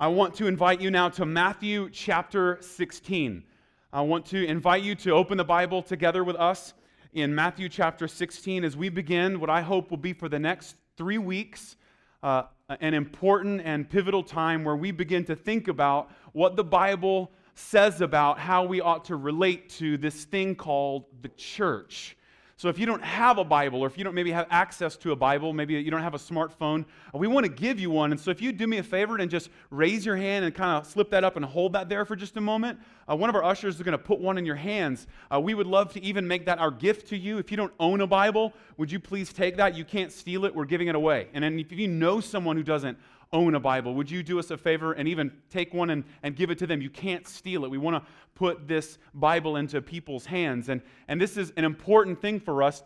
I want to invite you now to Matthew chapter 16. I want to invite you to open the Bible together with us in Matthew chapter 16 as we begin what I hope will be for the next three weeks uh, an important and pivotal time where we begin to think about what the Bible says about how we ought to relate to this thing called the church. So if you don't have a Bible, or if you don't maybe have access to a Bible, maybe you don't have a smartphone, uh, we want to give you one. And so if you do me a favor and just raise your hand and kind of slip that up and hold that there for just a moment, uh, one of our ushers is going to put one in your hands. Uh, we would love to even make that our gift to you. If you don't own a Bible, would you please take that? You can't steal it. We're giving it away. And then if you know someone who doesn't, own a Bible, would you do us a favor and even take one and, and give it to them? You can't steal it. We want to put this Bible into people's hands. And, and this is an important thing for us.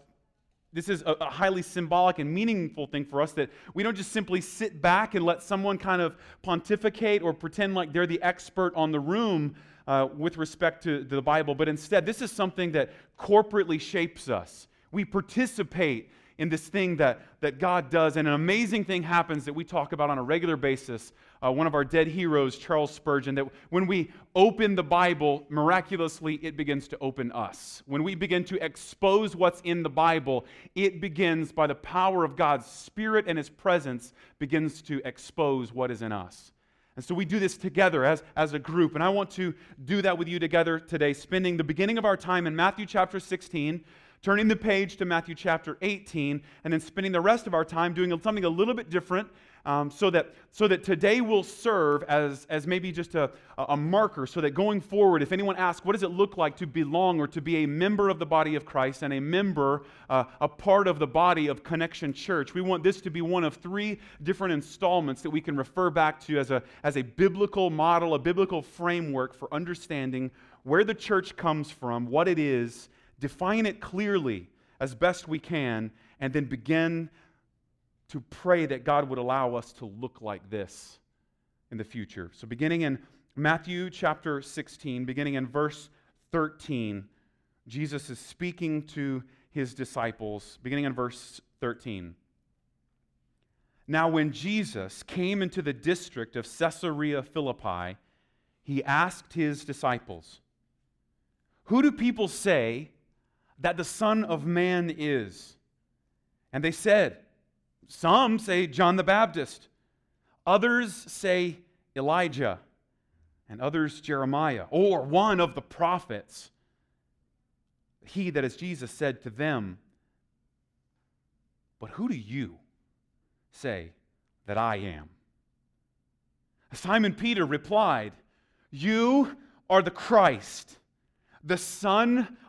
This is a, a highly symbolic and meaningful thing for us that we don't just simply sit back and let someone kind of pontificate or pretend like they're the expert on the room uh, with respect to the Bible, but instead, this is something that corporately shapes us. We participate in this thing that, that God does. And an amazing thing happens that we talk about on a regular basis. Uh, one of our dead heroes, Charles Spurgeon, that when we open the Bible, miraculously, it begins to open us. When we begin to expose what's in the Bible, it begins by the power of God's Spirit and His presence, begins to expose what is in us. And so we do this together as, as a group. And I want to do that with you together today, spending the beginning of our time in Matthew chapter 16 turning the page to Matthew chapter 18, and then spending the rest of our time doing something a little bit different um, so, that, so that today will serve as, as maybe just a, a marker so that going forward, if anyone asks, what does it look like to belong or to be a member of the body of Christ and a member, uh, a part of the body of Connection Church, we want this to be one of three different installments that we can refer back to as a, as a biblical model, a biblical framework for understanding where the church comes from, what it is, define it clearly as best we can, and then begin to pray that God would allow us to look like this in the future. So, beginning in Matthew chapter 16, beginning in verse 13, Jesus is speaking to his disciples, beginning in verse 13. Now, when Jesus came into the district of Caesarea Philippi, he asked his disciples, Who do people say that the Son of Man is? And they said, Some say John the Baptist, others say Elijah, and others Jeremiah, or one of the prophets. He, that is Jesus, said to them, But who do you say that I am? Simon Peter replied, You are the Christ, the Son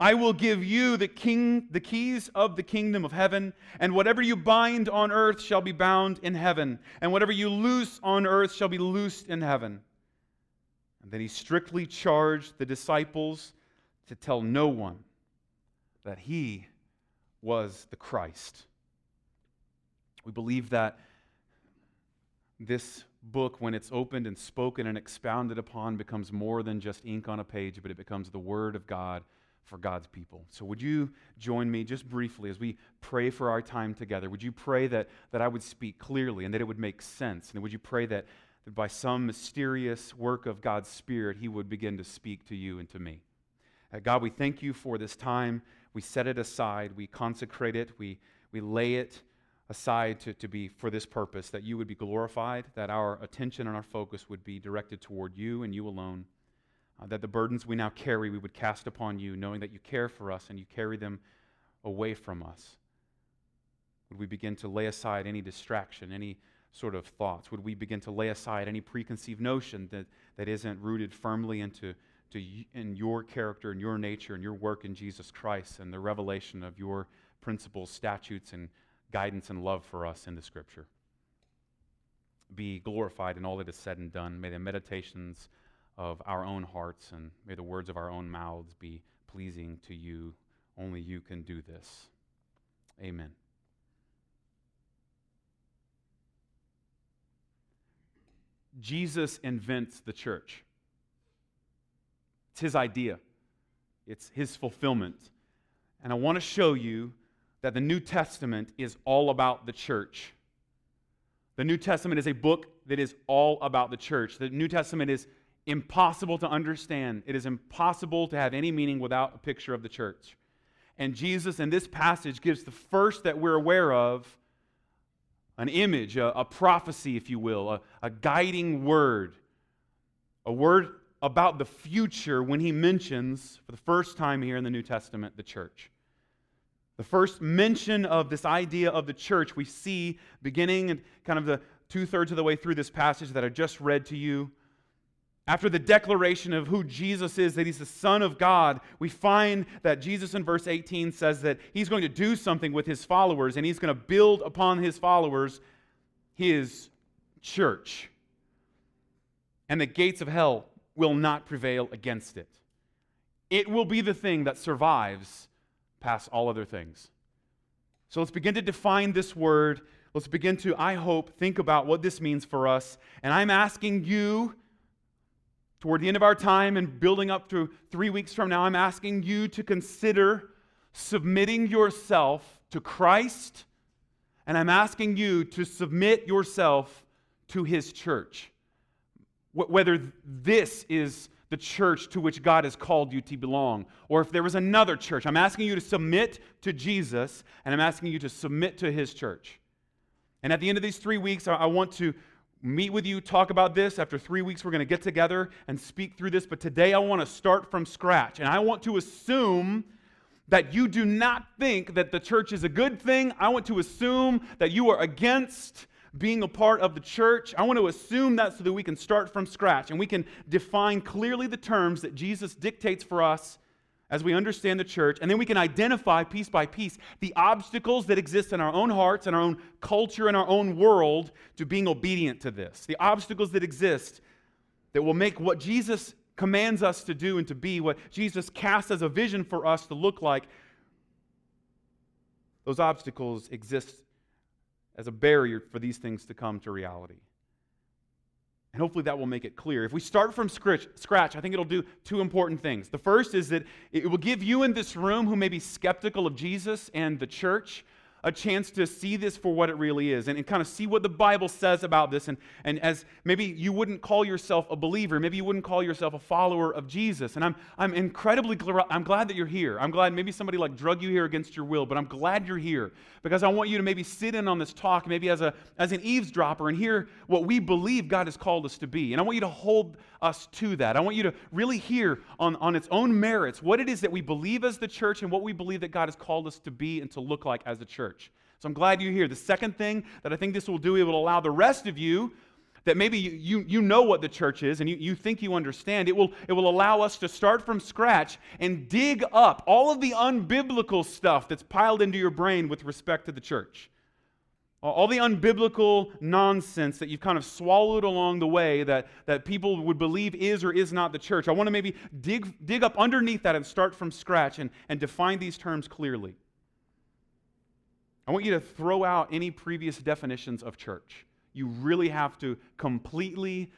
I will give you the king the keys of the kingdom of heaven, and whatever you bind on earth shall be bound in heaven, and whatever you loose on earth shall be loosed in heaven. And then he strictly charged the disciples to tell no one that he was the Christ. We believe that this book, when it's opened and spoken and expounded upon, becomes more than just ink on a page, but it becomes the Word of God for God's people. So, would you join me just briefly as we pray for our time together? Would you pray that, that I would speak clearly and that it would make sense? And would you pray that, that by some mysterious work of God's Spirit, He would begin to speak to you and to me? Uh, God, we thank you for this time. We set it aside, we consecrate it, we, we lay it aside to, to be for this purpose, that you would be glorified, that our attention and our focus would be directed toward you and you alone uh, that the burdens we now carry we would cast upon you, knowing that you care for us and you carry them away from us. Would we begin to lay aside any distraction, any sort of thoughts? Would we begin to lay aside any preconceived notion that, that isn't rooted firmly into to, in your character and your nature and your work in Jesus Christ and the revelation of your principles, statutes, and guidance and love for us in the Scripture? Be glorified in all that is said and done. May the meditations of our own hearts, and may the words of our own mouths be pleasing to you. Only you can do this. Amen. Jesus invents the church. It's his idea, it's his fulfillment. And I want to show you that the New Testament is all about the church. The New Testament is a book that is all about the church. The New Testament is impossible to understand. It is impossible to have any meaning without a picture of the church. And Jesus, in this passage, gives the first that we're aware of an image, a, a prophecy, if you will, a, a guiding word, a word about the future when he mentions, for the first time here in the New Testament, the church. The first mention of this idea of the church we see beginning and kind of the two thirds of the way through this passage that I just read to you. After the declaration of who Jesus is, that he's the Son of God, we find that Jesus in verse 18 says that he's going to do something with his followers and he's going to build upon his followers his church. And the gates of hell will not prevail against it. It will be the thing that survives past all other things. So let's begin to define this word. Let's begin to, I hope, think about what this means for us. And I'm asking you toward the end of our time and building up to three weeks from now, I'm asking you to consider submitting yourself to Christ, and I'm asking you to submit yourself to His church. Whether this is the church to which God has called you to belong, or if there was another church, I'm asking you to submit to Jesus, and I'm asking you to submit to His church. And at the end of these three weeks, I want to meet with you, talk about this. After three weeks, we're going to get together and speak through this. But today, I want to start from scratch. And I want to assume that you do not think that the church is a good thing. I want to assume that you are against being a part of the church. I want to assume that so that we can start from scratch and we can define clearly the terms that Jesus dictates for us as we understand the church, and then we can identify piece by piece the obstacles that exist in our own hearts and our own culture and our own world to being obedient to this. The obstacles that exist that will make what Jesus commands us to do and to be, what Jesus casts as a vision for us to look like, those obstacles exist as a barrier for these things to come to reality. And hopefully that will make it clear. If we start from scratch, I think it'll do two important things. The first is that it will give you in this room who may be skeptical of Jesus and the church a chance to see this for what it really is and, and, kind of see what the Bible says about this. And, and as maybe you wouldn't call yourself a believer, maybe you wouldn't call yourself a follower of Jesus. And I'm, I'm incredibly gl- I'm glad that you're here. I'm glad maybe somebody like drug you here against your will, but I'm glad you're here because I want you to maybe sit in on this talk, maybe as, a, as an eavesdropper and hear what we believe God has called us to be. And I want you to hold us to that. I want you to really hear on, on its own merits what it is that we believe as the church and what we believe that God has called us to be and to look like as a church. So I'm glad you're here. The second thing that I think this will do, it will allow the rest of you that maybe you, you, you know what the church is and you, you think you understand, it will, it will allow us to start from scratch and dig up all of the unbiblical stuff that's piled into your brain with respect to the church. All the unbiblical nonsense that you've kind of swallowed along the way that, that people would believe is or is not the church. I want to maybe dig, dig up underneath that and start from scratch and, and define these terms clearly. I want you to throw out any previous definitions of church. You really have to completely,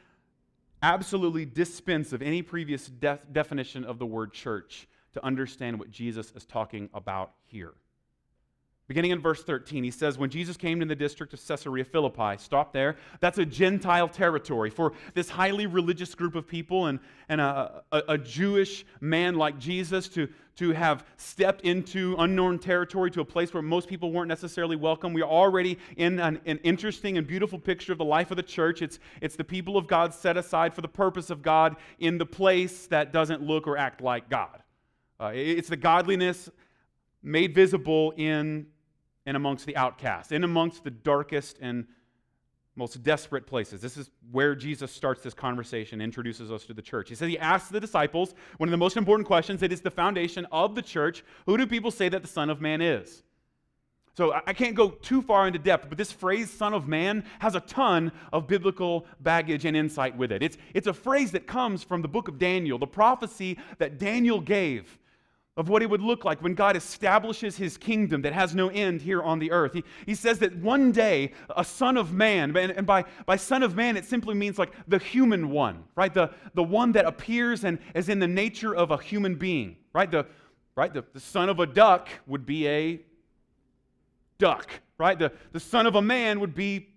absolutely dispense of any previous de- definition of the word church to understand what Jesus is talking about here. Beginning in verse 13, he says, When Jesus came to the district of Caesarea Philippi, stop there. That's a Gentile territory for this highly religious group of people and, and a, a, a Jewish man like Jesus to, to have stepped into unknown territory to a place where most people weren't necessarily welcome. We are already in an, an interesting and beautiful picture of the life of the church. It's, it's the people of God set aside for the purpose of God in the place that doesn't look or act like God. Uh, it's the godliness made visible in and amongst the outcasts, in amongst the darkest and most desperate places. This is where Jesus starts this conversation, introduces us to the church. He says he asks the disciples one of the most important questions. It is the foundation of the church. Who do people say that the Son of Man is? So I can't go too far into depth, but this phrase, Son of Man, has a ton of biblical baggage and insight with it. It's, it's a phrase that comes from the book of Daniel, the prophecy that Daniel gave of what it would look like when God establishes his kingdom that has no end here on the earth. He, he says that one day a son of man, and, and by, by son of man, it simply means like the human one, right? The, the one that appears and is in the nature of a human being, right? The, right? The, the son of a duck would be a duck, right? The, the son of a man would be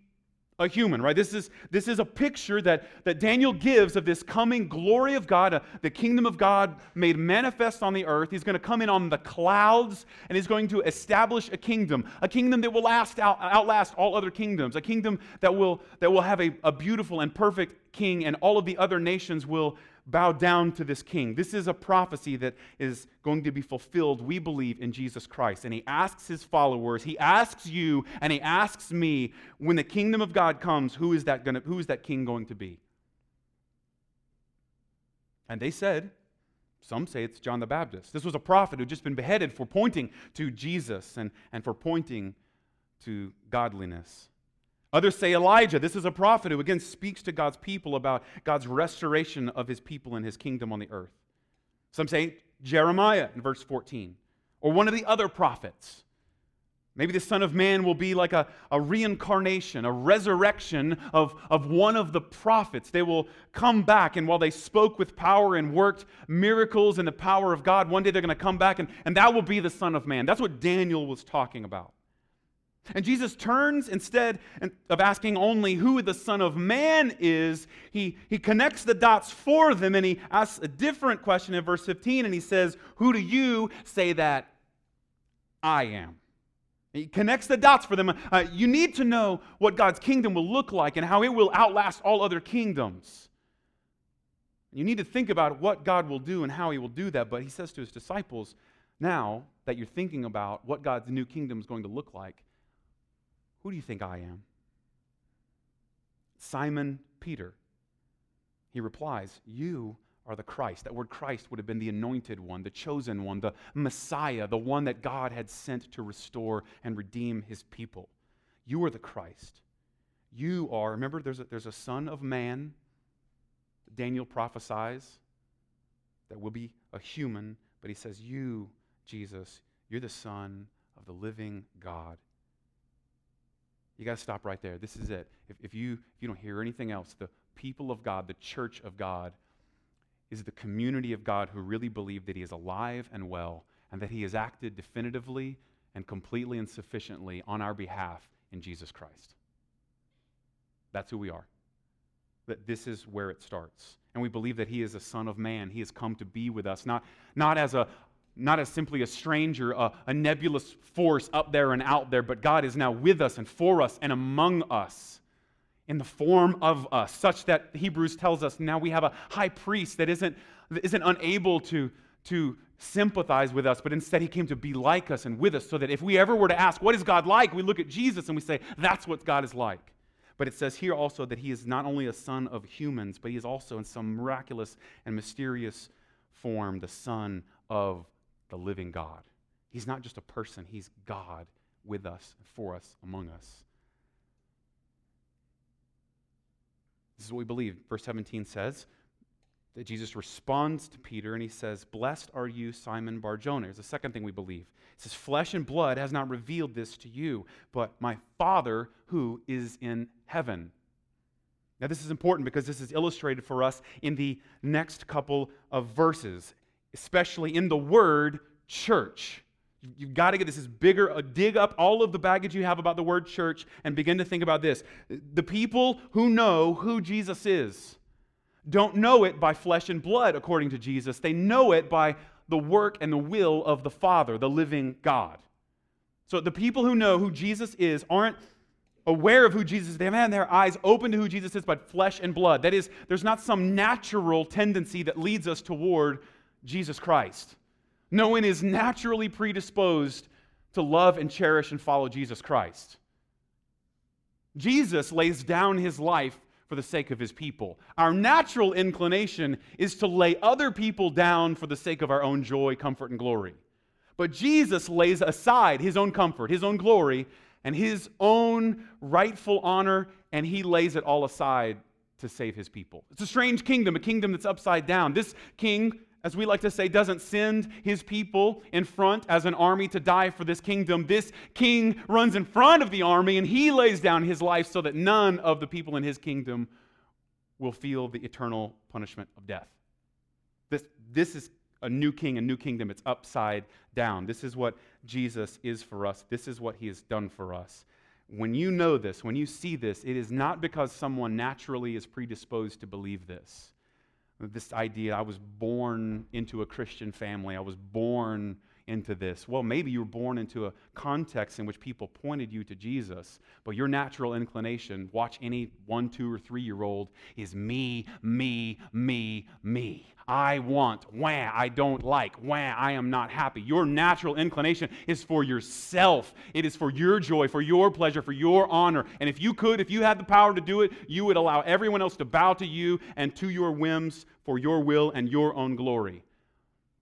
a human, right? This is, this is a picture that, that Daniel gives of this coming glory of God, uh, the kingdom of God made manifest on the earth. He's going to come in on the clouds and he's going to establish a kingdom, a kingdom that will last out, outlast all other kingdoms, a kingdom that will, that will have a, a beautiful and perfect king, and all of the other nations will bow down to this king. This is a prophecy that is going to be fulfilled, we believe, in Jesus Christ. And he asks his followers, he asks you, and he asks me, when the kingdom of God comes, who is that, gonna, who is that king going to be? And they said, some say it's John the Baptist. This was a prophet who'd just been beheaded for pointing to Jesus and, and for pointing to godliness. Others say Elijah. This is a prophet who again speaks to God's people about God's restoration of his people and his kingdom on the earth. Some say Jeremiah in verse 14, or one of the other prophets. Maybe the Son of Man will be like a, a reincarnation, a resurrection of, of one of the prophets. They will come back, and while they spoke with power and worked miracles in the power of God, one day they're going to come back, and, and that will be the Son of Man. That's what Daniel was talking about. And Jesus turns, instead of asking only who the Son of Man is, he, he connects the dots for them and he asks a different question in verse 15 and he says, Who do you say that I am? He connects the dots for them. Uh, you need to know what God's kingdom will look like and how it will outlast all other kingdoms. You need to think about what God will do and how he will do that. But he says to his disciples, now that you're thinking about what God's new kingdom is going to look like, who do you think I am? Simon Peter. He replies, You are the Christ. That word Christ would have been the anointed one, the chosen one, the Messiah, the one that God had sent to restore and redeem his people. You are the Christ. You are, remember, there's a, there's a son of man. Daniel prophesies that will be a human, but he says, You, Jesus, you're the Son of the living God. You got to stop right there. This is it. If, if, you, if you don't hear anything else, the people of God, the church of God, is the community of God who really believe that He is alive and well and that He has acted definitively and completely and sufficiently on our behalf in Jesus Christ. That's who we are. That this is where it starts. And we believe that He is a Son of Man. He has come to be with us, not, not as a, not as simply a stranger, a, a, nebulous force up there and out there, but God is now with us and for us and among us in the form of us, such that Hebrews tells us now we have a high priest that isn't, isn't unable to, to sympathize with us, but instead he came to be like us and with us, so that if we ever were to ask, What is God like? we look at Jesus and we say, That's what God is like. But it says here also that he is not only a son of humans, but he is also in some miraculous and mysterious form the son of the living God. He's not just a person, He's God with us, for us, among us. This is what we believe. Verse 17 says that Jesus responds to Peter and he says, Blessed are you, Simon Barjona. Here's the second thing we believe. It says, Flesh and blood has not revealed this to you, but my Father who is in heaven. Now, this is important because this is illustrated for us in the next couple of verses especially in the word church. You've got to get this is bigger. Uh, dig up all of the baggage you have about the word church and begin to think about this. The people who know who Jesus is don't know it by flesh and blood, according to Jesus. They know it by the work and the will of the Father, the living God. So the people who know who Jesus is aren't aware of who Jesus is. They haven't had their eyes open to who Jesus is by flesh and blood. That is, there's not some natural tendency that leads us toward Jesus Christ. No one is naturally predisposed to love and cherish and follow Jesus Christ. Jesus lays down his life for the sake of his people. Our natural inclination is to lay other people down for the sake of our own joy, comfort, and glory. But Jesus lays aside his own comfort, his own glory, and his own rightful honor, and he lays it all aside to save his people. It's a strange kingdom, a kingdom that's upside down. This king, as we like to say, doesn't send his people in front as an army to die for this kingdom. This king runs in front of the army and he lays down his life so that none of the people in his kingdom will feel the eternal punishment of death. This, this is a new king, a new kingdom. It's upside down. This is what Jesus is for us. This is what he has done for us. When you know this, when you see this, it is not because someone naturally is predisposed to believe this. This idea, I was born into a Christian family, I was born into this? Well, maybe you were born into a context in which people pointed you to Jesus, but your natural inclination, watch any one, two, or three year old, is me, me, me, me. I want, wah, I don't like, wah, I am not happy. Your natural inclination is for yourself. It is for your joy, for your pleasure, for your honor. And if you could, if you had the power to do it, you would allow everyone else to bow to you and to your whims for your will and your own glory.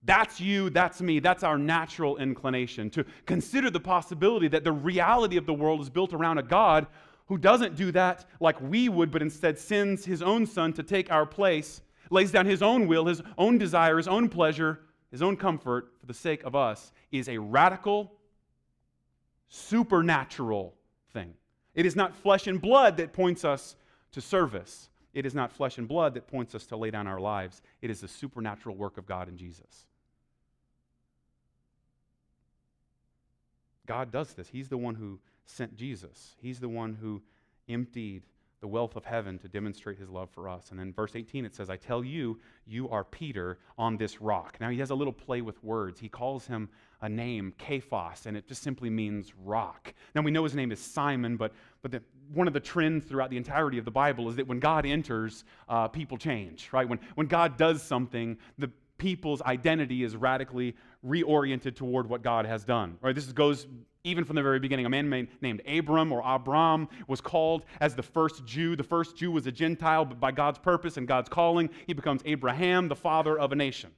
That's you, that's me, that's our natural inclination to consider the possibility that the reality of the world is built around a God who doesn't do that like we would, but instead sends his own son to take our place, lays down his own will, his own desire, his own pleasure, his own comfort for the sake of us, is a radical, supernatural thing. It is not flesh and blood that points us to service. It is not flesh and blood that points us to lay down our lives. It is the supernatural work of God in Jesus. God does this. He's the one who sent Jesus, He's the one who emptied the wealth of heaven to demonstrate his love for us. And then verse 18 it says, I tell you, you are Peter on this rock. Now he has a little play with words. He calls him a name, Kephas, and it just simply means rock. Now we know his name is Simon, but, but the, one of the trends throughout the entirety of the Bible is that when God enters, uh, people change, right? When, when God does something, the people's identity is radically reoriented toward what God has done. Right? This goes even from the very beginning. A man named Abram or Abram was called as the first Jew. The first Jew was a Gentile, but by God's purpose and God's calling, he becomes Abraham, the father of a nation.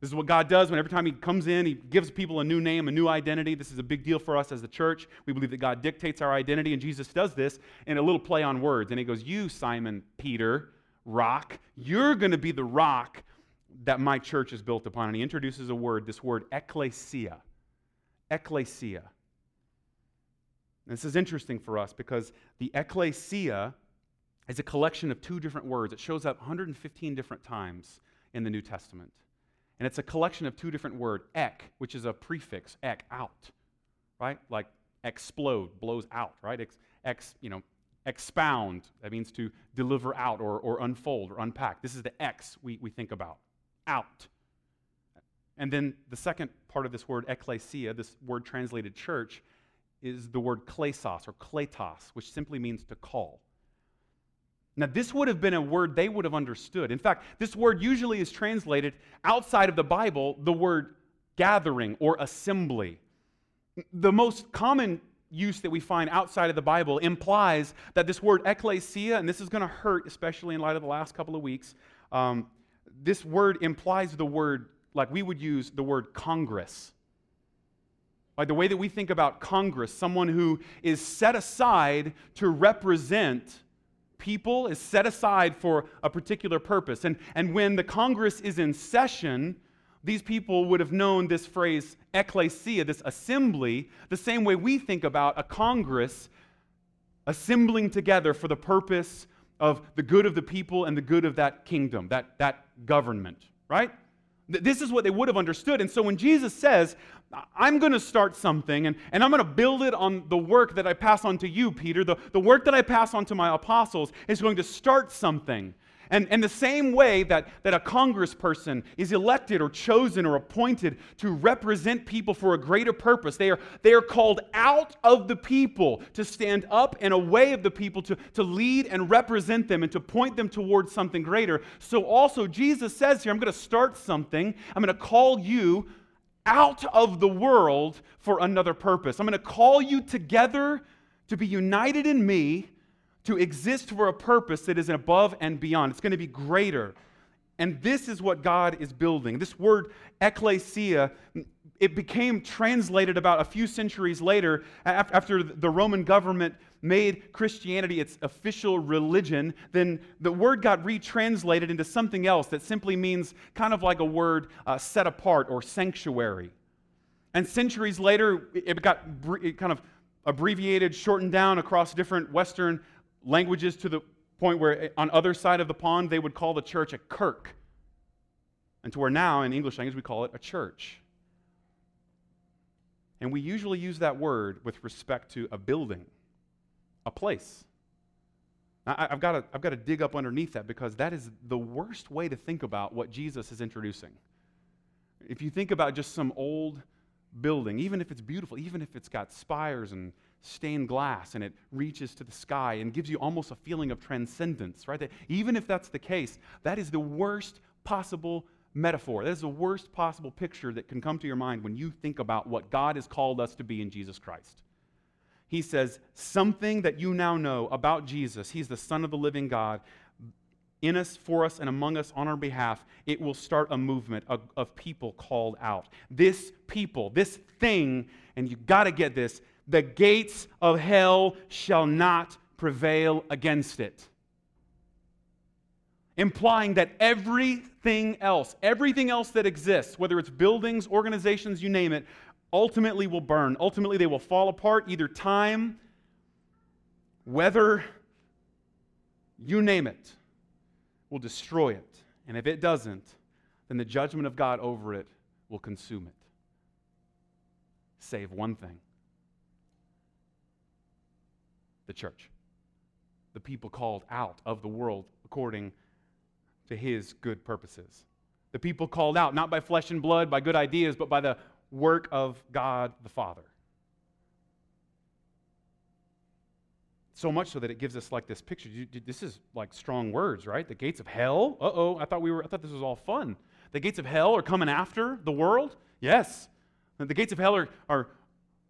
This is what God does when every time He comes in, He gives people a new name, a new identity. This is a big deal for us as the church. We believe that God dictates our identity, and Jesus does this in a little play on words. And He goes, You, Simon Peter, rock, you're going to be the rock that my church is built upon. And he introduces a word, this word ecclesia. Ecclesia. This is interesting for us because the ecclesia is a collection of two different words. It shows up 115 different times in the New Testament. And it's a collection of two different words. Ek, which is a prefix, ek, out, right? Like explode, blows out, right? Ex, ex you know, expound, that means to deliver out or, or unfold or unpack. This is the X we, we think about out. And then the second part of this word, ecclesia, this word translated church, is the word klesos or kletos, which simply means to call. Now, this would have been a word they would have understood. In fact, this word usually is translated outside of the Bible, the word gathering or assembly. The most common use that we find outside of the Bible implies that this word ecclesia, and this is going to hurt, especially in light of the last couple of weeks, um, this word implies the word, like we would use the word Congress. Like the way that we think about Congress, someone who is set aside to represent people, is set aside for a particular purpose. And, and when the Congress is in session, these people would have known this phrase, ecclesia, this assembly, the same way we think about a Congress assembling together for the purpose of the good of the people and the good of that kingdom, that, that government, right? This is what they would have understood. And so when Jesus says, I'm going to start something and, and I'm going to build it on the work that I pass on to you, Peter, the, the work that I pass on to my apostles is going to start something. And, and the same way that, that a congressperson is elected or chosen or appointed to represent people for a greater purpose, they are, they are called out of the people to stand up and away of the people to, to lead and represent them and to point them towards something greater. So, also, Jesus says here, I'm going to start something, I'm going to call you out of the world for another purpose. I'm going to call you together to be united in me to exist for a purpose that is above and beyond. It's going to be greater. And this is what God is building. This word ecclesia, it became translated about a few centuries later after the Roman government made Christianity its official religion. Then the word got retranslated into something else that simply means kind of like a word uh, set apart or sanctuary. And centuries later, it got it kind of abbreviated, shortened down across different Western languages to the point where eh, on other side of the pond they would call the church a kirk. And to where now in English language we call it a church. And we usually use that word with respect to a building, a place. Now, I've got, to, I've got to dig up underneath that because that is the worst way to think about what Jesus is introducing. If you think about just some old building, even if it's beautiful, even if it's got spires and stained glass and it reaches to the sky and gives you almost a feeling of transcendence, right? That even if that's the case, that is the worst possible metaphor. That is the worst possible picture that can come to your mind when you think about what God has called us to be in Jesus Christ. He says, Something that you now know about Jesus, He's the Son of the living God, in us, for us, and among us on our behalf, it will start a movement of, of people called out. This people, this thing, and you've got to get this the gates of hell shall not prevail against it. Implying that everything else, everything else that exists, whether it's buildings, organizations, you name it, ultimately will burn. Ultimately, they will fall apart, either time, weather, you name it will destroy it. And if it doesn't, then the judgment of God over it will consume it. Save one thing the church, the people called out of the world according to his good purposes. The people called out not by flesh and blood, by good ideas, but by the work of God the Father. So much so that it gives us like this picture. This is like strong words, right? The gates of hell. Uh oh, I thought we were. I thought this was all fun. The gates of hell are coming after the world. Yes, the gates of hell are, are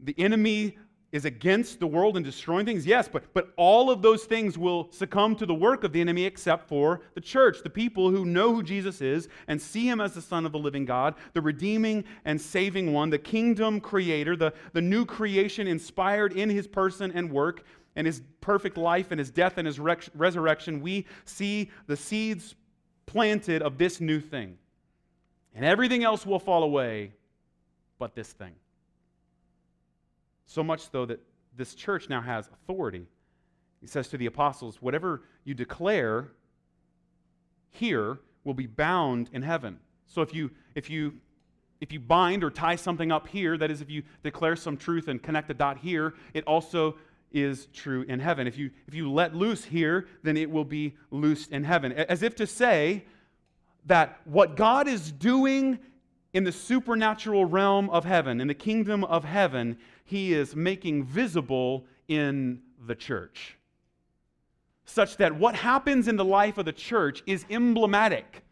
the enemy is against the world and destroying things. Yes, but but all of those things will succumb to the work of the enemy, except for the church, the people who know who Jesus is and see him as the Son of the living God, the redeeming and saving one, the kingdom creator, the the new creation inspired in his person and work and his perfect life and his death and his resurrection, we see the seeds planted of this new thing. And everything else will fall away but this thing. So much so that this church now has authority. He says to the apostles, Whatever you declare here will be bound in heaven. So if you, if you if you bind or tie something up here, that is, if you declare some truth and connect a dot here, it also is true in heaven. If you, if you let loose here, then it will be loosed in heaven. As if to say that what God is doing in the supernatural realm of heaven, in the kingdom of heaven, he is making visible in the church. Such that what happens in the life of the church is emblematic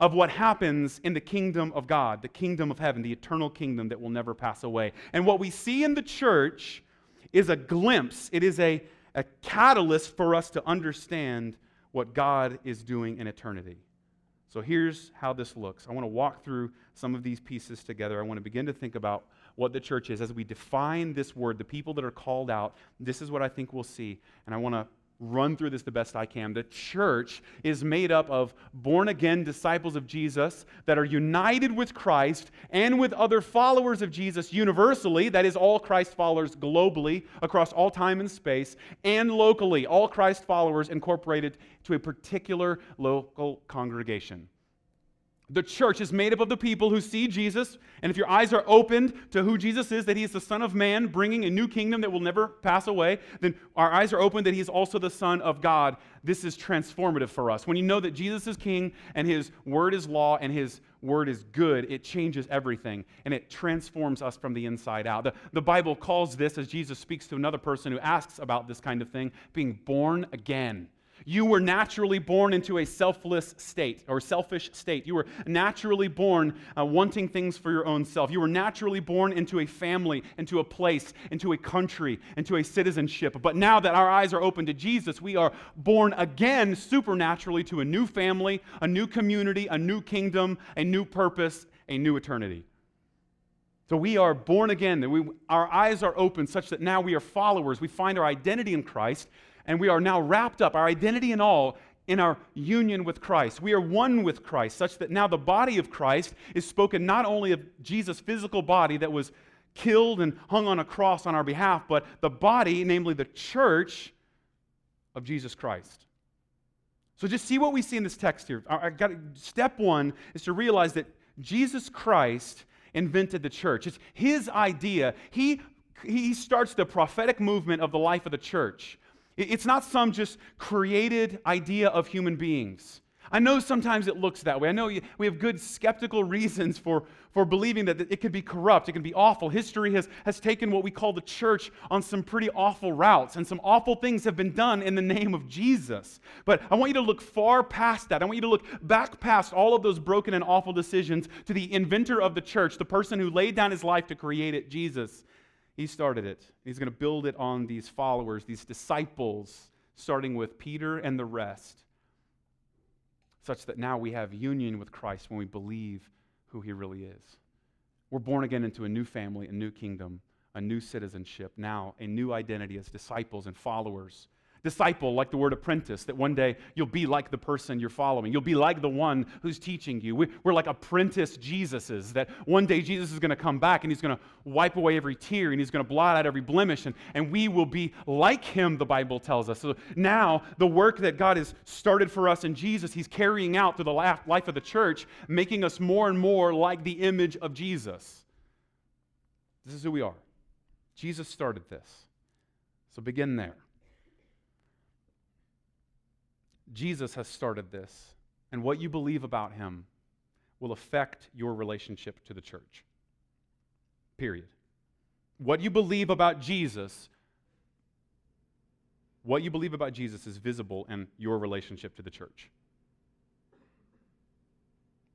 of what happens in the kingdom of God, the kingdom of heaven, the eternal kingdom that will never pass away. And what we see in the church is a glimpse, it is a, a catalyst for us to understand what God is doing in eternity. So here's how this looks. I want to walk through some of these pieces together. I want to begin to think about what the church is. As we define this word, the people that are called out, this is what I think we'll see. And I want to run through this the best I can. The church is made up of born again disciples of Jesus that are united with Christ and with other followers of Jesus universally, that is, all Christ followers globally across all time and space, and locally, all Christ followers incorporated to a particular local congregation. The church is made up of the people who see Jesus, and if your eyes are opened to who Jesus is, that he is the Son of Man, bringing a new kingdom that will never pass away, then our eyes are open that he is also the Son of God. This is transformative for us. When you know that Jesus is King and his word is law and his word is good, it changes everything and it transforms us from the inside out. The, the Bible calls this, as Jesus speaks to another person who asks about this kind of thing, being born again. You were naturally born into a selfless state or selfish state. You were naturally born uh, wanting things for your own self. You were naturally born into a family, into a place, into a country, into a citizenship. But now that our eyes are open to Jesus, we are born again supernaturally to a new family, a new community, a new kingdom, a new purpose, a new eternity. So we are born again. that We, our eyes are open such that now we are followers. We find our identity in Christ, and we are now wrapped up, our identity and all, in our union with Christ. We are one with Christ, such that now the body of Christ is spoken not only of Jesus' physical body that was killed and hung on a cross on our behalf, but the body, namely the church of Jesus Christ. So just see what we see in this text here. I got step one is to realize that Jesus Christ invented the church. It's his idea. He, he starts the prophetic movement of the life of the church. It's not some just created idea of human beings. I know sometimes it looks that way. I know we have good skeptical reasons for, for believing that it could be corrupt, it can be awful. History has, has taken what we call the church on some pretty awful routes, and some awful things have been done in the name of Jesus. But I want you to look far past that. I want you to look back past all of those broken and awful decisions to the inventor of the church, the person who laid down his life to create it, Jesus. He started it. He's going to build it on these followers, these disciples, starting with Peter and the rest such that now we have union with Christ when we believe who he really is. We're born again into a new family, a new kingdom, a new citizenship, now a new identity as disciples and followers Disciple, like the word apprentice, that one day you'll be like the person you're following. You'll be like the one who's teaching you. We're like apprentice Jesuses, that one day Jesus is going to come back and he's going to wipe away every tear and he's going to blot out every blemish, and, and we will be like him, the Bible tells us. So now, the work that God has started for us in Jesus, he's carrying out through the life of the church, making us more and more like the image of Jesus. This is who we are. Jesus started this. So begin there. Jesus has started this, and what you believe about him will affect your relationship to the church. Period. What you believe about Jesus, what you believe about Jesus is visible in your relationship to the church.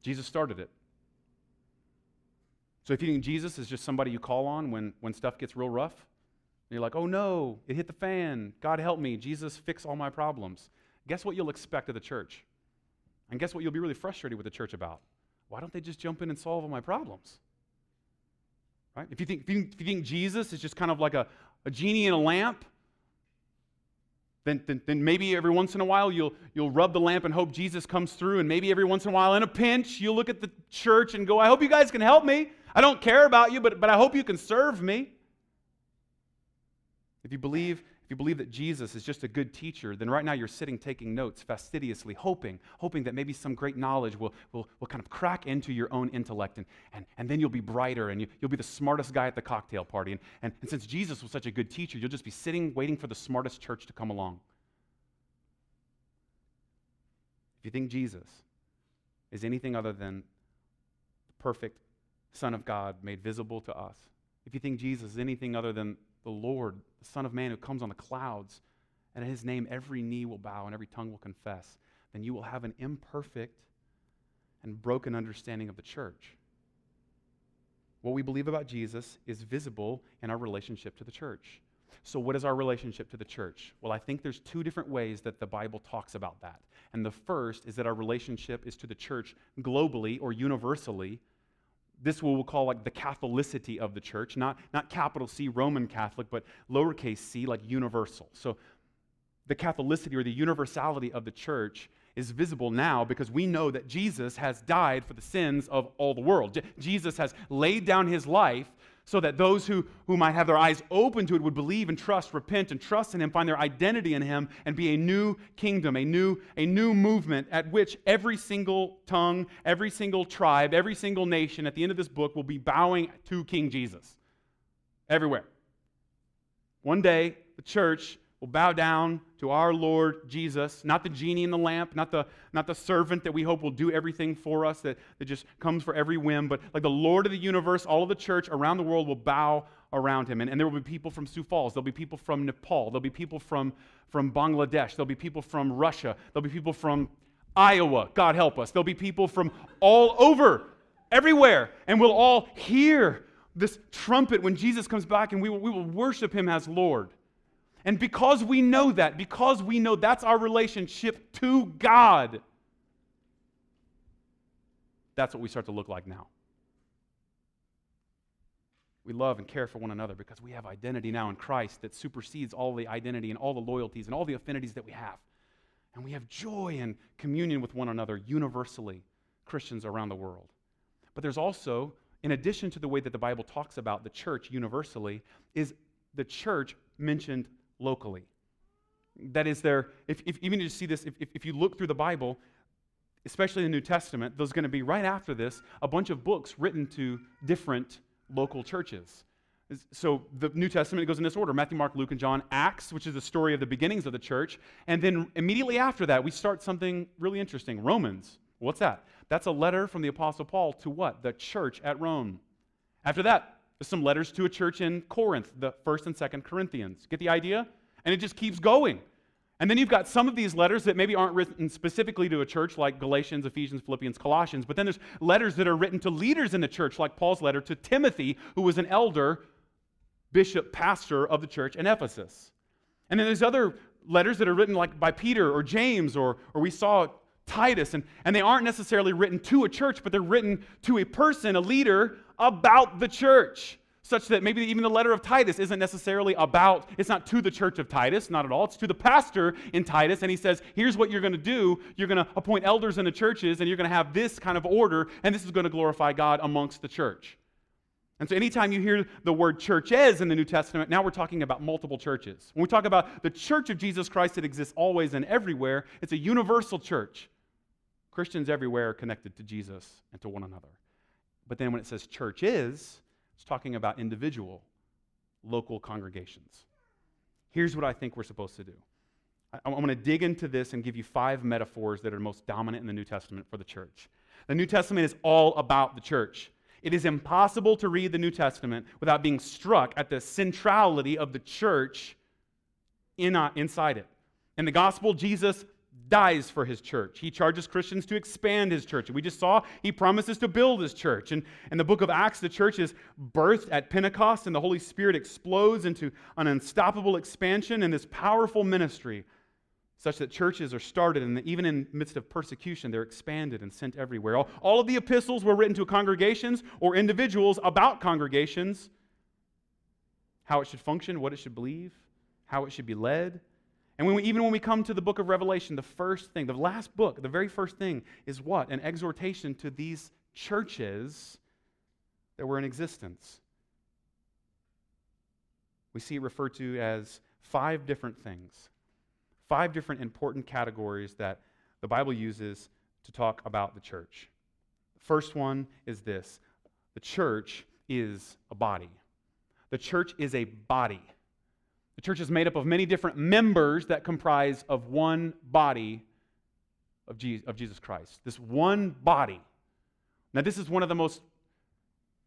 Jesus started it. So if you think Jesus is just somebody you call on when, when stuff gets real rough, and you're like, oh no, it hit the fan. God help me. Jesus, fix all my problems guess what you'll expect of the church? And guess what you'll be really frustrated with the church about? Why don't they just jump in and solve all my problems? Right? If you think, if you, if you think Jesus is just kind of like a, a genie in a lamp, then, then, then, maybe every once in a while you'll, you'll rub the lamp and hope Jesus comes through. And maybe every once in a while, in a pinch, you'll look at the church and go, I hope you guys can help me. I don't care about you, but, but I hope you can serve me. If you believe if you believe that Jesus is just a good teacher, then right now you're sitting taking notes fastidiously, hoping, hoping that maybe some great knowledge will, will, will kind of crack into your own intellect, and, and, and then you'll be brighter and you, you'll be the smartest guy at the cocktail party. And, and, and since Jesus was such a good teacher, you'll just be sitting waiting for the smartest church to come along. If you think Jesus is anything other than the perfect Son of God made visible to us, if you think Jesus is anything other than the Lord, the Son of Man who comes on the clouds, and in his name every knee will bow and every tongue will confess, then you will have an imperfect and broken understanding of the church. What we believe about Jesus is visible in our relationship to the church. So, what is our relationship to the church? Well, I think there's two different ways that the Bible talks about that. And the first is that our relationship is to the church globally or universally this what we'll call like the Catholicity of the church, not, not capital C, Roman Catholic, but lowercase c, like universal. So the Catholicity or the universality of the church is visible now because we know that Jesus has died for the sins of all the world. Je- Jesus has laid down his life so that those who, who might have their eyes open to it would believe and trust, repent and trust in him, find their identity in him, and be a new kingdom, a new, a new movement at which every single tongue, every single tribe, every single nation at the end of this book will be bowing to King Jesus. Everywhere. One day, the church will bow down to our Lord Jesus, not the genie in the lamp, not the, not the servant that we hope will do everything for us, that, that just comes for every whim, but like the Lord of the universe, all of the church around the world will bow around him. And, and there will be people from Sioux Falls, there'll be people from Nepal, there'll be people from, from Bangladesh, there'll be people from Russia, there'll be people from Iowa, God help us, there'll be people from all over, everywhere, and we'll all hear this trumpet when Jesus comes back and we will, we will worship him as Lord. And because we know that, because we know that's our relationship to God, that's what we start to look like now. We love and care for one another because we have identity now in Christ that supersedes all the identity and all the loyalties and all the affinities that we have. And we have joy and communion with one another universally, Christians around the world. But there's also, in addition to the way that the Bible talks about the church universally, is the church mentioned locally. That is, there, if, if even you see this, if, if, you look through the Bible, especially the New Testament, there's going to be right after this a bunch of books written to different local churches. So the New Testament goes in this order Matthew, Mark, Luke, and John. Acts, which is the story of the beginnings of the church. And then immediately after that, we start something really interesting Romans. What's that? That's a letter from the Apostle Paul to what? The church at Rome. After that, there's some letters to a church in Corinth, the 1st and 2nd Corinthians. Get the idea? And it just keeps going. And then you've got some of these letters that maybe aren't written specifically to a church like Galatians, Ephesians, Philippians, Colossians, but then there's letters that are written to leaders in the church like Paul's letter to Timothy, who was an elder, bishop, pastor of the church in Ephesus. And then there's other letters that are written like by Peter or James or, or we saw Titus, and, and they aren't necessarily written to a church, but they're written to a person, a leader about the church such that maybe even the letter of Titus isn't necessarily about, it's not to the church of Titus, not at all. It's to the pastor in Titus, and he says, here's what you're going to do. You're going to appoint elders in the churches, and you're going to have this kind of order, and this is going to glorify God amongst the church. And so, anytime you hear the word churches in the New Testament, now we're talking about multiple churches. When we talk about the church of Jesus Christ that exists always and everywhere, it's a universal church. Christians everywhere are connected to Jesus and to one another. But then when it says church is, it's talking about individual, local congregations. Here's what I think we're supposed to do. I'm going to dig into this and give you five metaphors that are most dominant in the New Testament for the church. The New Testament is all about the church. It is impossible to read the New Testament without being struck at the centrality of the church in, uh, inside it. In the gospel, Jesus dies for his church. He charges Christians to expand his church. We just saw he promises to build his church. And in the book of Acts, the church is birthed at Pentecost, and the Holy Spirit explodes into an unstoppable expansion and this powerful ministry, such that churches are started, and even in midst of persecution, they're expanded and sent everywhere. All, all of the epistles were written to congregations or individuals about congregations, how it should function, what it should believe, how it should be led. And when we, even when we come to the book of Revelation, the first thing, the last book, the very first thing is what? An exhortation to these churches that were in existence. We see it referred to as five different things, five different important categories that the Bible uses to talk about the church. The first one is this the church is a body. The church is a body. The church is made up of many different members that comprise of one body of Jesus Christ. This one body. Now, this is one of the most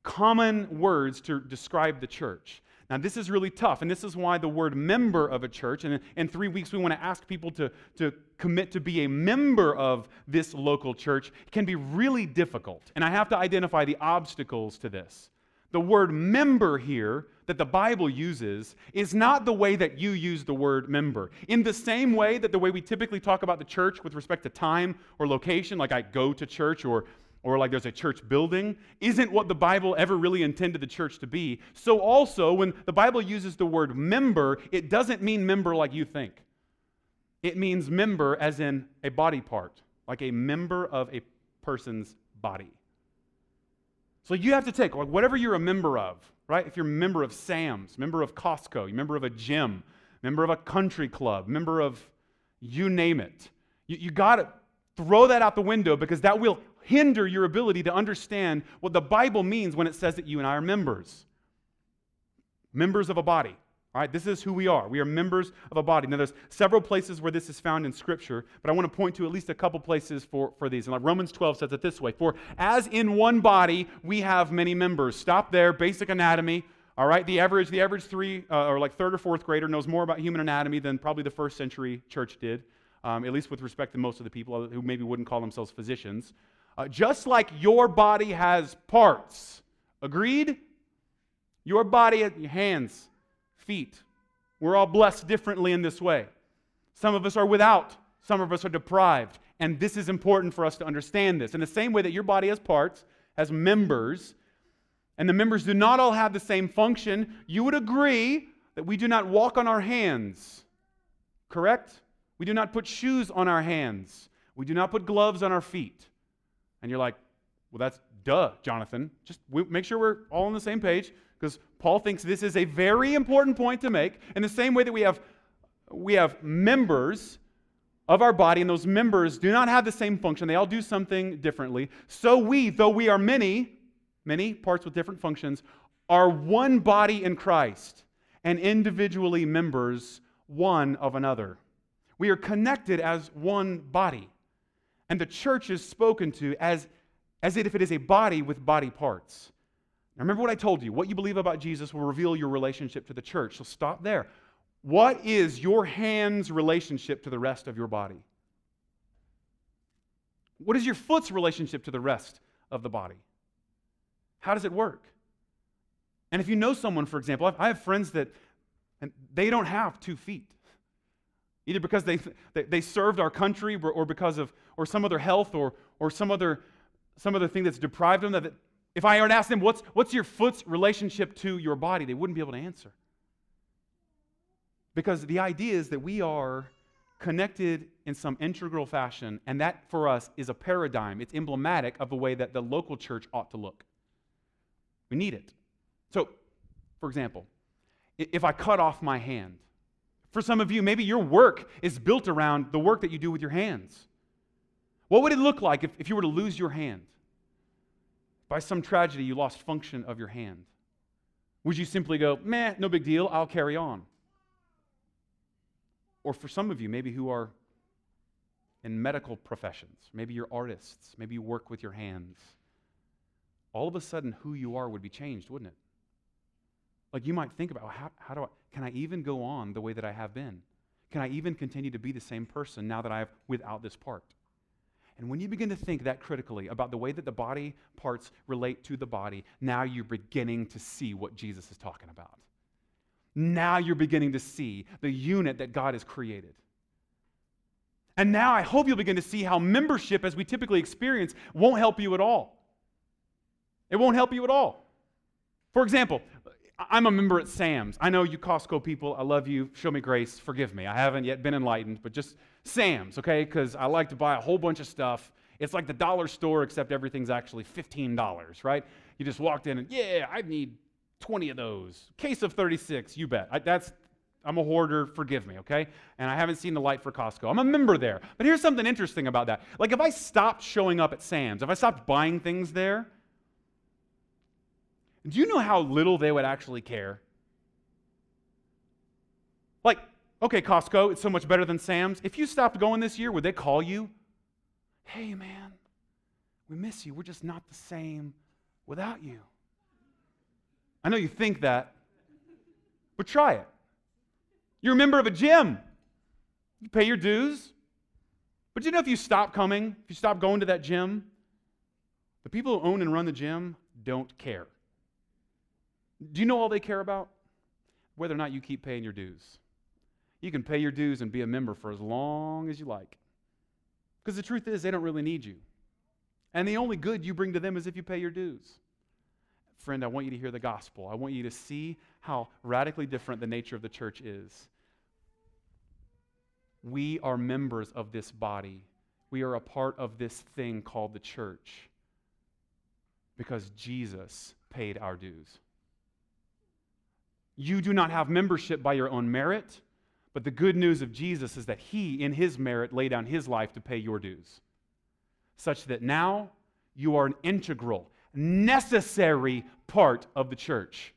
common words to describe the church. Now, this is really tough, and this is why the word member of a church, and in three weeks we want to ask people to, to commit to be a member of this local church, can be really difficult. And I have to identify the obstacles to this. The word member here that the Bible uses is not the way that you use the word member. In the same way that the way we typically talk about the church with respect to time or location, like I go to church or or like there's a church building, isn't what the Bible ever really intended the church to be. So, also, when the Bible uses the word member, it doesn't mean member like you think. It means member as in a body part, like a member of a person's body. So you have to take like whatever you're a member of, right? If you're a member of Sam's, member of Costco, you're member of a gym, member of a country club, member of you name it. You, you got to throw that out the window because that will hinder your ability to understand what the Bible means when it says that you and I are members. Members of a body. All right, this is who we are. We are members of a body. Now, there's several places where this is found in Scripture, but I want to point to at least a couple places for, for these. And like Romans 12 says it this way For as in one body we have many members. Stop there, basic anatomy. All right, the average, the average three uh, or like third or fourth grader knows more about human anatomy than probably the first century church did, um, at least with respect to most of the people who maybe wouldn't call themselves physicians. Uh, just like your body has parts, agreed? Your body, your hands, feet. We're all blessed differently in this way. Some of us are without, some of us are deprived. And this is important for us to understand this. In the same way that your body has parts, has members, and the members do not all have the same function, you would agree that we do not walk on our hands. Correct? We do not put shoes on our hands. We do not put gloves on our feet. And you're like, well, that's duh, Jonathan. Just make sure we're all on the same page because Paul thinks this is a very important point to make. In the same way that we have, we have members of our body, and those members do not have the same function, they all do something differently. So we, though we are many, many parts with different functions, are one body in Christ and individually members one of another. We are connected as one body. And the church is spoken to as, as if it is a body with body parts. Now, remember what I told you. What you believe about Jesus will reveal your relationship to the church. So stop there. What is your hand's relationship to the rest of your body? What is your foot's relationship to the rest of the body? How does it work? And if you know someone, for example, I have friends that and they don't have two feet. Either because they, they served our country or because of or some other health or, or some other some other thing that's deprived them that if I were to ask them, what's, what's your foot's relationship to your body? They wouldn't be able to answer. Because the idea is that we are connected in some integral fashion, and that for us is a paradigm. It's emblematic of the way that the local church ought to look. We need it. So, for example, if I cut off my hand, for some of you, maybe your work is built around the work that you do with your hands. What would it look like if, if you were to lose your hand? By some tragedy you lost function of your hand? Would you simply go, meh, no big deal, I'll carry on? Or for some of you, maybe who are in medical professions, maybe you're artists, maybe you work with your hands, all of a sudden who you are would be changed, wouldn't it? Like you might think about, well, how, how do I, can I even go on the way that I have been? Can I even continue to be the same person now that I have without this part? And when you begin to think that critically about the way that the body parts relate to the body, now you're beginning to see what Jesus is talking about. Now you're beginning to see the unit that God has created. And now I hope you'll begin to see how membership, as we typically experience, won't help you at all. It won't help you at all. For example, I'm a member at Sam's. I know you Costco people, I love you. Show me grace. Forgive me. I haven't yet been enlightened, but just Sam's, okay? Because I like to buy a whole bunch of stuff. It's like the dollar store, except everything's actually $15, right? You just walked in and, yeah, I need 20 of those. Case of 36, you bet. I, that's, I'm a hoarder, forgive me, okay? And I haven't seen the light for Costco. I'm a member there. But here's something interesting about that. Like if I stopped showing up at Sam's, if I stopped buying things there, do you know how little they would actually care? Like, okay, Costco, it's so much better than Sam's. If you stopped going this year, would they call you? Hey, man, we miss you. We're just not the same without you. I know you think that, but try it. You're a member of a gym. You pay your dues. But you know, if you stop coming, if you stop going to that gym, the people who own and run the gym don't care. Do you know all they care about? Whether or not you keep paying your dues. You can pay your dues and be a member for as long as you like. Because the truth is, they don't really need you. And the only good you bring to them is if you pay your dues. Friend, I want you to hear the gospel. I want you to see how radically different the nature of the church is. We are members of this body, we are a part of this thing called the church because Jesus paid our dues. You do not have membership by your own merit. But the good news of Jesus is that he, in his merit, laid down his life to pay your dues, such that now you are an integral, necessary part of the church.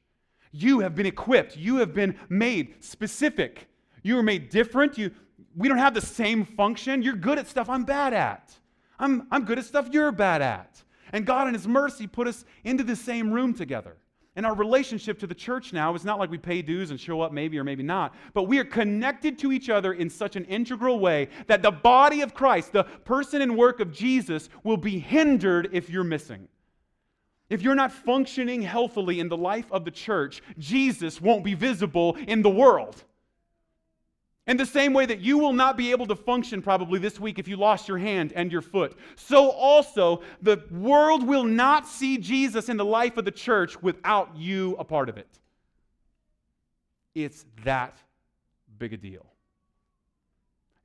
You have been equipped. You have been made specific. You are made different. You, we don't have the same function. You're good at stuff I'm bad at. I'm, I'm good at stuff you're bad at. And God, in His mercy, put us into the same room together. And our relationship to the church now is not like we pay dues and show up maybe or maybe not, but we are connected to each other in such an integral way that the body of Christ, the person and work of Jesus, will be hindered if you're missing. If you're not functioning healthily in the life of the church, Jesus won't be visible in the world. In the same way that you will not be able to function probably this week if you lost your hand and your foot, so also the world will not see Jesus in the life of the church without you a part of it. It's that big a deal.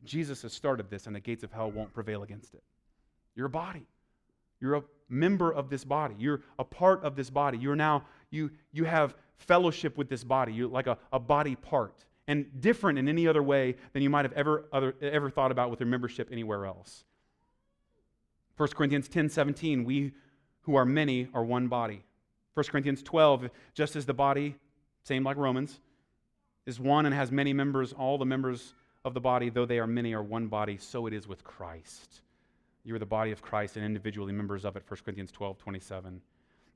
Jesus has started this, and the gates of hell won't prevail against it. You're a body. You're a member of this body. You're a part of this body. You're now, you, you have fellowship with this body. You're like a, a body part and different in any other way than you might have ever, other, ever thought about with your membership anywhere else. 1 Corinthians 10 17, we who are many are one body. 1 Corinthians 12, just as the body, same like Romans, is one and has many members, all the members of the body, though they are many, are one body, so it is with Christ. You are the body of Christ and individually members of it, 1 Corinthians 12 27.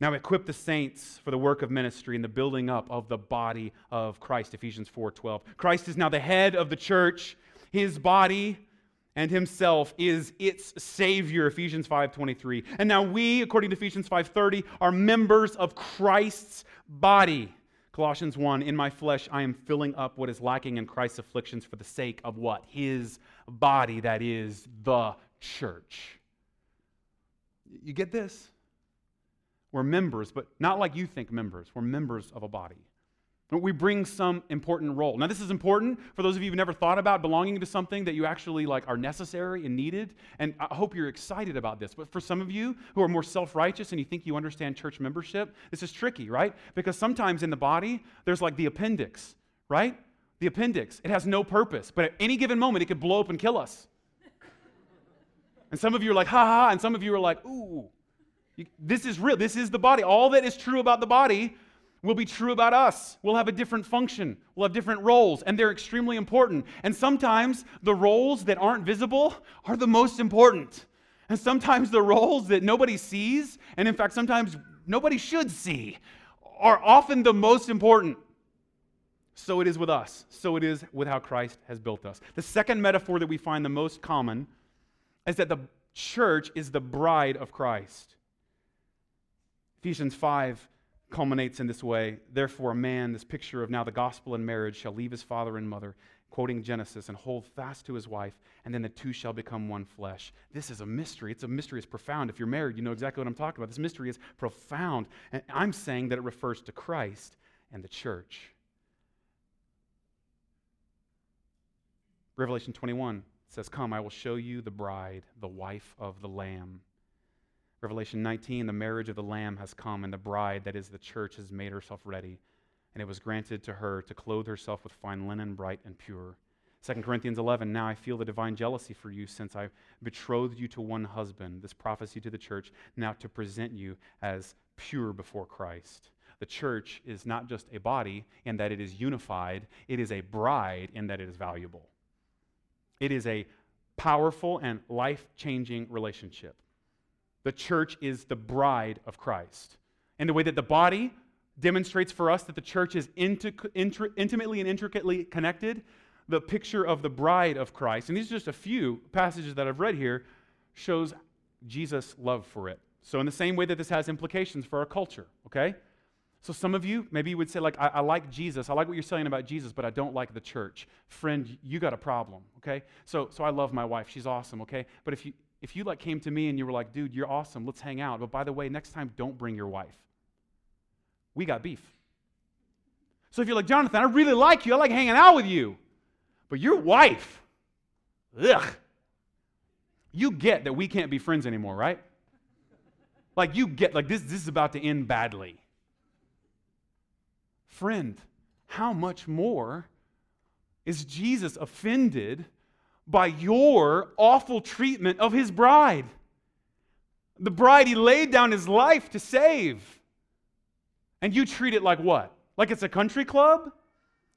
Now equip the saints for the work of ministry and the building up of the body of Christ, Ephesians 4:12. Christ is now the head of the church. His body and himself is its savior, Ephesians 5:23. And now we, according to Ephesians 5:30, are members of Christ's body. Colossians 1, in my flesh I am filling up what is lacking in Christ's afflictions for the sake of what? His body, that is the church. You get this? We're members, but not like you think members. We're members of a body. We bring some important role. Now, this is important for those of you who've never thought about belonging to something that you actually like are necessary and needed. And I hope you're excited about this. But for some of you who are more self-righteous and you think you understand church membership, this is tricky, right? Because sometimes in the body, there's like the appendix, right? The appendix. It has no purpose, but at any given moment, it could blow up and kill us. and some of you are like, ha ha, and some of you are like, ooh. This is real. This is the body. All that is true about the body will be true about us. We'll have a different function, we'll have different roles, and they're extremely important. And sometimes the roles that aren't visible are the most important. And sometimes the roles that nobody sees, and in fact, sometimes nobody should see, are often the most important. So it is with us. So it is with how Christ has built us. The second metaphor that we find the most common is that the church is the bride of Christ. Ephesians 5 culminates in this way. Therefore, a man, this picture of now the gospel and marriage, shall leave his father and mother, quoting Genesis, and hold fast to his wife, and then the two shall become one flesh. This is a mystery. It's a mystery. It's profound. If you're married, you know exactly what I'm talking about. This mystery is profound. And I'm saying that it refers to Christ and the church. Revelation 21 says, Come, I will show you the bride, the wife of the Lamb. Revelation 19, the marriage of the Lamb has come, and the bride, that is the church, has made herself ready. And it was granted to her to clothe herself with fine linen, bright and pure. 2 Corinthians 11, now I feel the divine jealousy for you since I betrothed you to one husband, this prophecy to the church, now to present you as pure before Christ. The church is not just a body in that it is unified, it is a bride in that it is valuable. It is a powerful and life changing relationship. The church is the bride of Christ. And the way that the body demonstrates for us that the church is intimately and intricately connected, the picture of the bride of Christ, and these are just a few passages that I've read here, shows Jesus' love for it. So, in the same way that this has implications for our culture, okay? So, some of you, maybe you would say, like, I, I, like Jesus. I like what you're saying about Jesus, but I don't like the church. Friend, you got a problem, okay? So, so I love my wife. She's awesome, okay? But if you, if you like came to me and you were like, dude, you're awesome, let's hang out. But by the way, next time don't bring your wife. We got beef. So if you're like, Jonathan, I really like you, I like hanging out with you, but your wife, ugh, you get that we can't be friends anymore, right? Like you get, like this, this is about to end badly. Friend, how much more is Jesus offended by your awful treatment of his bride. The bride he laid down his life to save. And you treat it like what? Like it's a country club?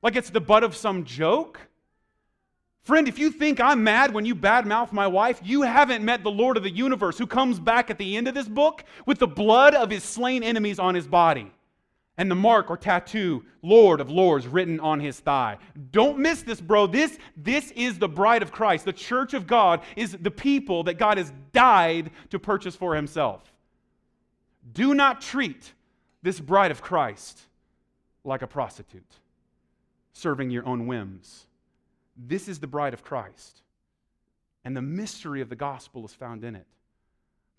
Like it's the butt of some joke? Friend, if you think I'm mad when you badmouth my wife, you haven't met the Lord of the universe who comes back at the end of this book with the blood of his slain enemies on his body and the mark or tattoo, Lord of Lords, written on his thigh. Don't miss this, bro. This, this is the bride of Christ. The church of God is the people that God has died to purchase for himself. Do not treat this bride of Christ like a prostitute, serving your own whims. This is the bride of Christ. And the mystery of the gospel is found in it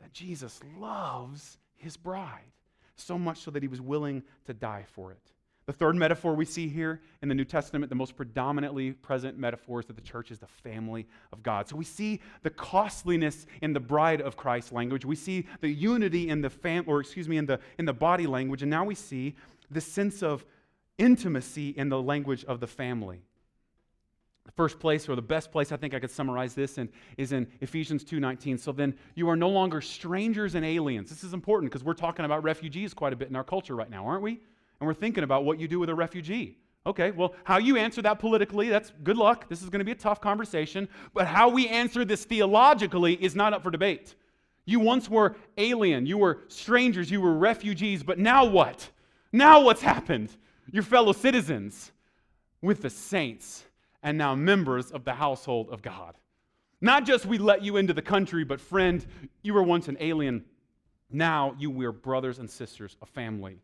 that Jesus loves his bride so much so that he was willing to die for it. The third metaphor we see here in the New Testament, the most predominantly present metaphor is that the church is the family of God. So we see the costliness in the bride of Christ language. We see the unity in the fam or excuse me, in the in the body language, and now we see the sense of intimacy in the language of the family. The first place or the best place I think I could summarize this in is in Ephesians 2:19. So then you are no longer strangers and aliens. This is important because we're talking about refugees quite a bit in our culture right now, aren't we? And we're thinking about what you do with a refugee. Okay, well, how you answer that politically, that's good luck. This is going to be a tough conversation. But how we answer this theologically is not up for debate. You once were alien, you were strangers, you were refugees, but now what? Now what's happened? Your fellow citizens with the saints and now members of the household of God. Not just we let you into the country, but friend, you were once an alien. Now you are brothers and sisters, a family.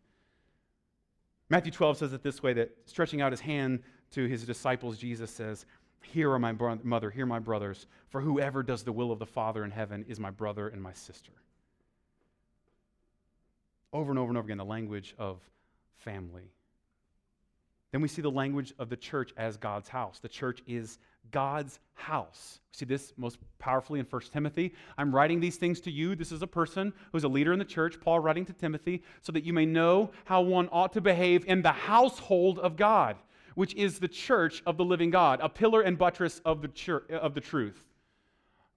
Matthew 12 says it this way that stretching out his hand to his disciples, Jesus says, Here are my bro- mother, here are my brothers, for whoever does the will of the Father in heaven is my brother and my sister. Over and over and over again, the language of family. Then we see the language of the church as God's house. The church is God's house. We see this most powerfully in 1 Timothy. I'm writing these things to you. This is a person who's a leader in the church, Paul writing to Timothy, so that you may know how one ought to behave in the household of God, which is the church of the living God, a pillar and buttress of the, church, of the truth.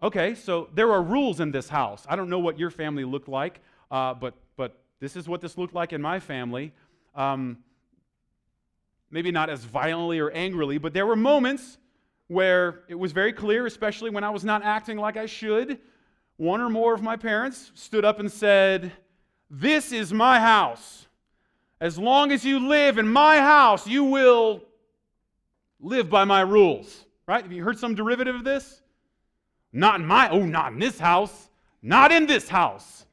Okay, so there are rules in this house. I don't know what your family looked like, uh, but, but this is what this looked like in my family. Um, maybe not as violently or angrily, but there were moments where it was very clear, especially when I was not acting like I should. One or more of my parents stood up and said, This is my house. As long as you live in my house, you will live by my rules. Right? Have you heard some derivative of this? Not in my, oh, not in this house. Not in this house.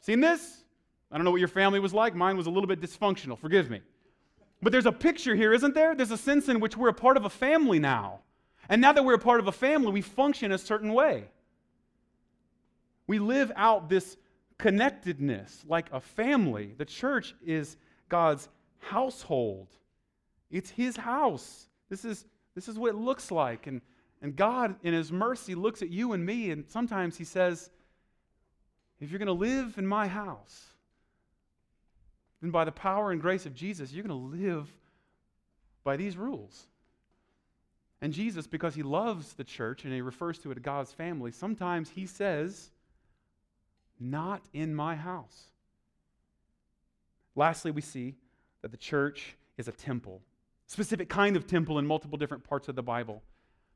Seen this? I don't know what your family was like. Mine was a little bit dysfunctional. Forgive me. But there's a picture here, isn't there? There's a sense in which we're a part of a family now. And now that we're a part of a family, we function a certain way. We live out this connectedness like a family. The church is God's household, it's His house. This is, this is what it looks like. And, and God, in His mercy, looks at you and me, and sometimes He says, If you're going to live in my house, then by the power and grace of Jesus, you're going to live by these rules. And Jesus, because he loves the church and he refers to it as God's family, sometimes he says, Not in my house. Lastly, we see that the church is a temple, specific kind of temple in multiple different parts of the Bible.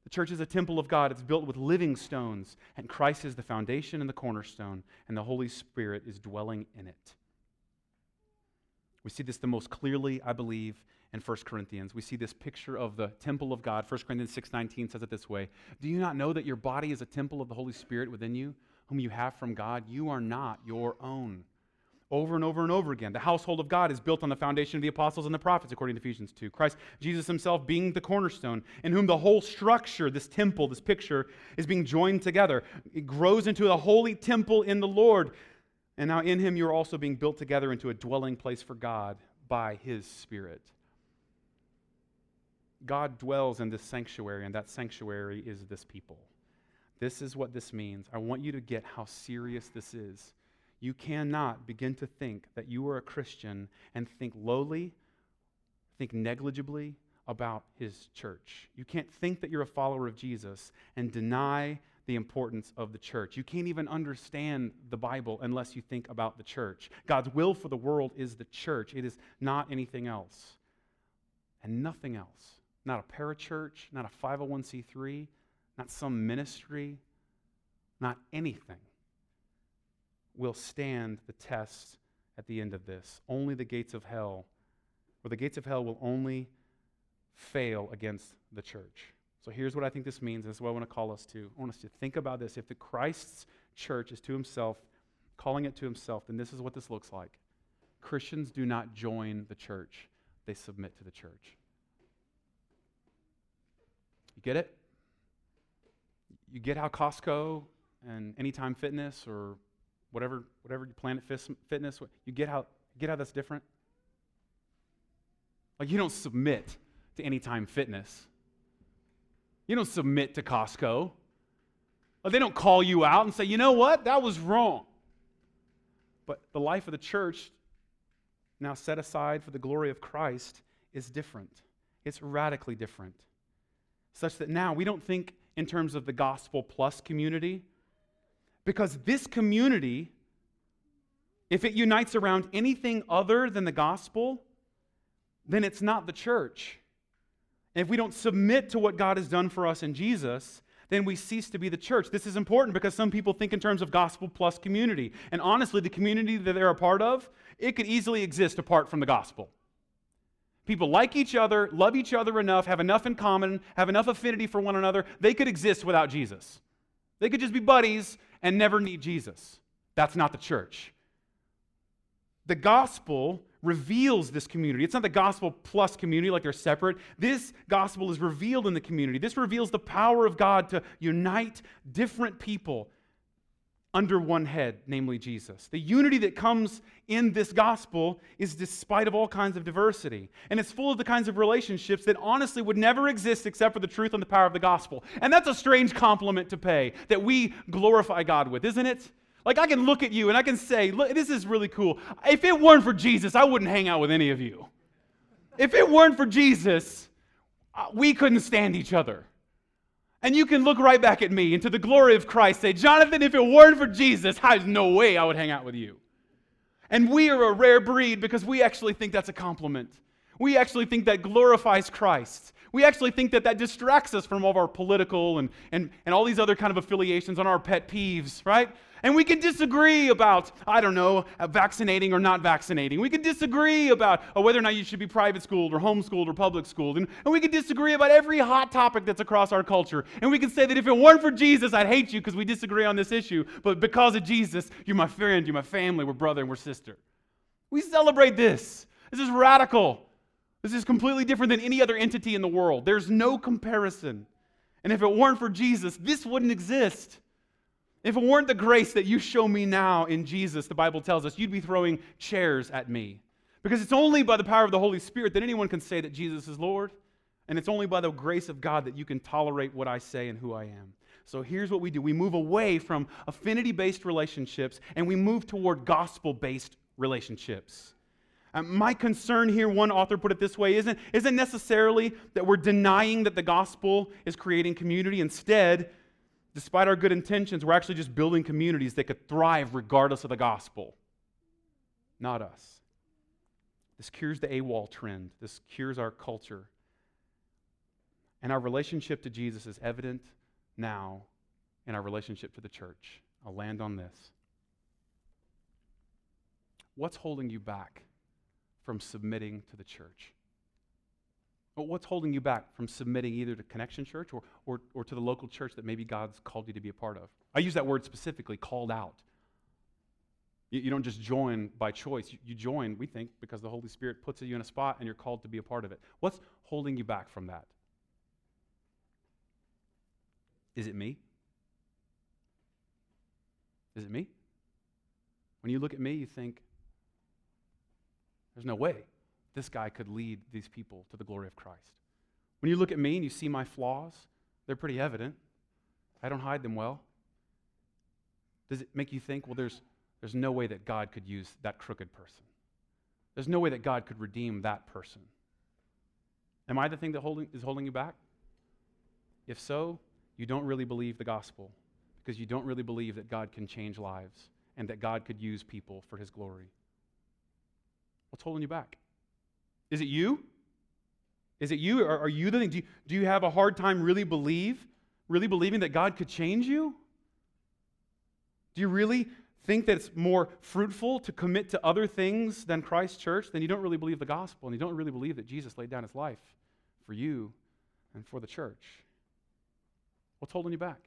The church is a temple of God. It's built with living stones, and Christ is the foundation and the cornerstone, and the Holy Spirit is dwelling in it. We see this the most clearly, I believe, in 1 Corinthians. We see this picture of the temple of God. 1 Corinthians 6:19 says it this way: "Do you not know that your body is a temple of the Holy Spirit within you, whom you have from God? You are not your own." Over and over and over again. The household of God is built on the foundation of the apostles and the prophets, according to Ephesians 2. Christ Jesus himself being the cornerstone, in whom the whole structure, this temple, this picture, is being joined together. It grows into a holy temple in the Lord. And now in him you're also being built together into a dwelling place for God by his Spirit. God dwells in this sanctuary, and that sanctuary is this people. This is what this means. I want you to get how serious this is. You cannot begin to think that you are a Christian and think lowly, think negligibly about his church. You can't think that you're a follower of Jesus and deny the importance of the church. You can't even understand the Bible unless you think about the church. God's will for the world is the church, it is not anything else. And nothing else. Not a parachurch, not a 501c3, not some ministry, not anything will stand the test at the end of this. Only the gates of hell, or the gates of hell will only fail against the church. So here's what I think this means. This is what I want to call us to. I want us to think about this. If the Christ's church is to himself, calling it to himself, then this is what this looks like. Christians do not join the church, they submit to the church. You get it? You get how Costco and Anytime Fitness or whatever, whatever Planet Fitness, you get how, get how that's different? Like, you don't submit to Anytime Fitness. You don't submit to Costco. Like, they don't call you out and say, you know what, that was wrong. But the life of the church, now set aside for the glory of Christ, is different. It's radically different. Such that now we don't think in terms of the gospel plus community, because this community, if it unites around anything other than the gospel, then it's not the church. And if we don't submit to what God has done for us in Jesus, then we cease to be the church. This is important because some people think in terms of gospel plus community. And honestly, the community that they're a part of, it could easily exist apart from the gospel. People like each other, love each other enough, have enough in common, have enough affinity for one another, they could exist without Jesus. They could just be buddies and never need Jesus. That's not the church. The gospel reveals this community. It's not the gospel plus community like they're separate. This gospel is revealed in the community. This reveals the power of God to unite different people under one head, namely Jesus. The unity that comes in this gospel is despite of all kinds of diversity. And it's full of the kinds of relationships that honestly would never exist except for the truth and the power of the gospel. And that's a strange compliment to pay that we glorify God with, isn't it? Like I can look at you and I can say, look, this is really cool. If it weren't for Jesus, I wouldn't hang out with any of you. If it weren't for Jesus, uh, we couldn't stand each other. And you can look right back at me and to the glory of Christ say, Jonathan, if it weren't for Jesus, there's no way I would hang out with you. And we are a rare breed because we actually think that's a compliment. We actually think that glorifies Christ. We actually think that that distracts us from all of our political and, and, and all these other kind of affiliations on our pet peeves, right? And we can disagree about, I don't know, uh, vaccinating or not vaccinating. We can disagree about uh, whether or not you should be private schooled or homeschooled or public schooled. And, and we can disagree about every hot topic that's across our culture. And we can say that if it weren't for Jesus, I'd hate you because we disagree on this issue. But because of Jesus, you're my friend, you're my family, we're brother and we're sister. We celebrate this. This is radical. This is completely different than any other entity in the world. There's no comparison. And if it weren't for Jesus, this wouldn't exist. If it weren't the grace that you show me now in Jesus, the Bible tells us, you'd be throwing chairs at me. Because it's only by the power of the Holy Spirit that anyone can say that Jesus is Lord. And it's only by the grace of God that you can tolerate what I say and who I am. So here's what we do we move away from affinity based relationships and we move toward gospel based relationships. Um, my concern here, one author put it this way, isn't, isn't necessarily that we're denying that the gospel is creating community. Instead, despite our good intentions, we're actually just building communities that could thrive regardless of the gospel. Not us. This cures the AWOL trend, this cures our culture. And our relationship to Jesus is evident now in our relationship to the church. I'll land on this. What's holding you back from submitting to the church? What's holding you back from submitting either to Connection Church or, or, or to the local church that maybe God's called you to be a part of? I use that word specifically, called out. You, you don't just join by choice. You, you join, we think, because the Holy Spirit puts you in a spot and you're called to be a part of it. What's holding you back from that? Is it me? Is it me? When you look at me, you think, there's no way this guy could lead these people to the glory of Christ. When you look at me and you see my flaws, they're pretty evident. I don't hide them well. Does it make you think, well, there's, there's no way that God could use that crooked person? There's no way that God could redeem that person. Am I the thing that holding, is holding you back? If so, you don't really believe the gospel. because you don't really believe that God can change lives and that God could use people for his glory. What's holding you back? Is it you? Is it you? Are, are you the thing? Do you, do you have a hard time really believe, really believing that God could change you? Do you really think that it's more fruitful to commit to other things than Christ's church? Then you don't really believe the gospel and you don't really believe that Jesus laid down his life for you and for the church. What's holding you back?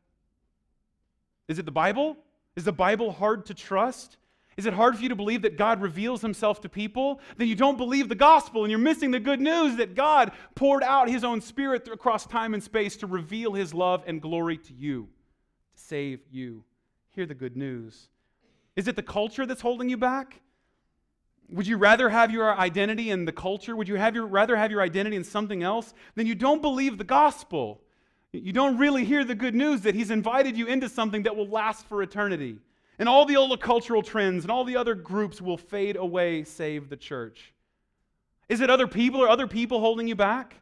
Is it the Bible? Is the Bible hard to trust? Is it hard for you to believe that God reveals himself to people? Then you don't believe the gospel and you're missing the good news that God poured out his own spirit across time and space to reveal his love and glory to you, to save you. Hear the good news. Is it the culture that's holding you back? Would you rather have your identity in the culture? Would you have your, rather have your identity in something else? Then you don't believe the gospel. You don't really hear the good news that he's invited you into something that will last for eternity. And all the old cultural trends and all the other groups will fade away, save the church. Is it other people or other people holding you back?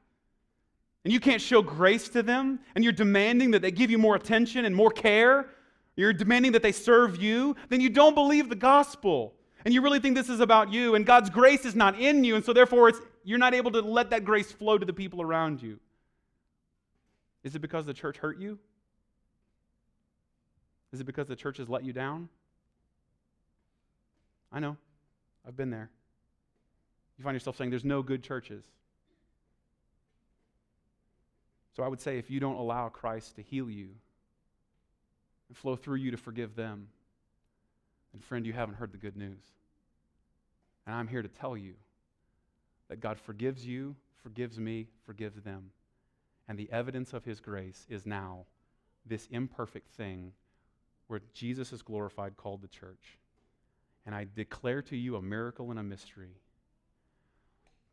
And you can't show grace to them, and you're demanding that they give you more attention and more care. You're demanding that they serve you, then you don't believe the gospel. And you really think this is about you, and God's grace is not in you, and so therefore you're not able to let that grace flow to the people around you. Is it because the church hurt you? Is it because the church has let you down? I know. I've been there. You find yourself saying there's no good churches. So I would say if you don't allow Christ to heal you and flow through you to forgive them, then friend, you haven't heard the good news. And I'm here to tell you that God forgives you, forgives me, forgives them. And the evidence of his grace is now this imperfect thing where Jesus is glorified called the church. And I declare to you a miracle and a mystery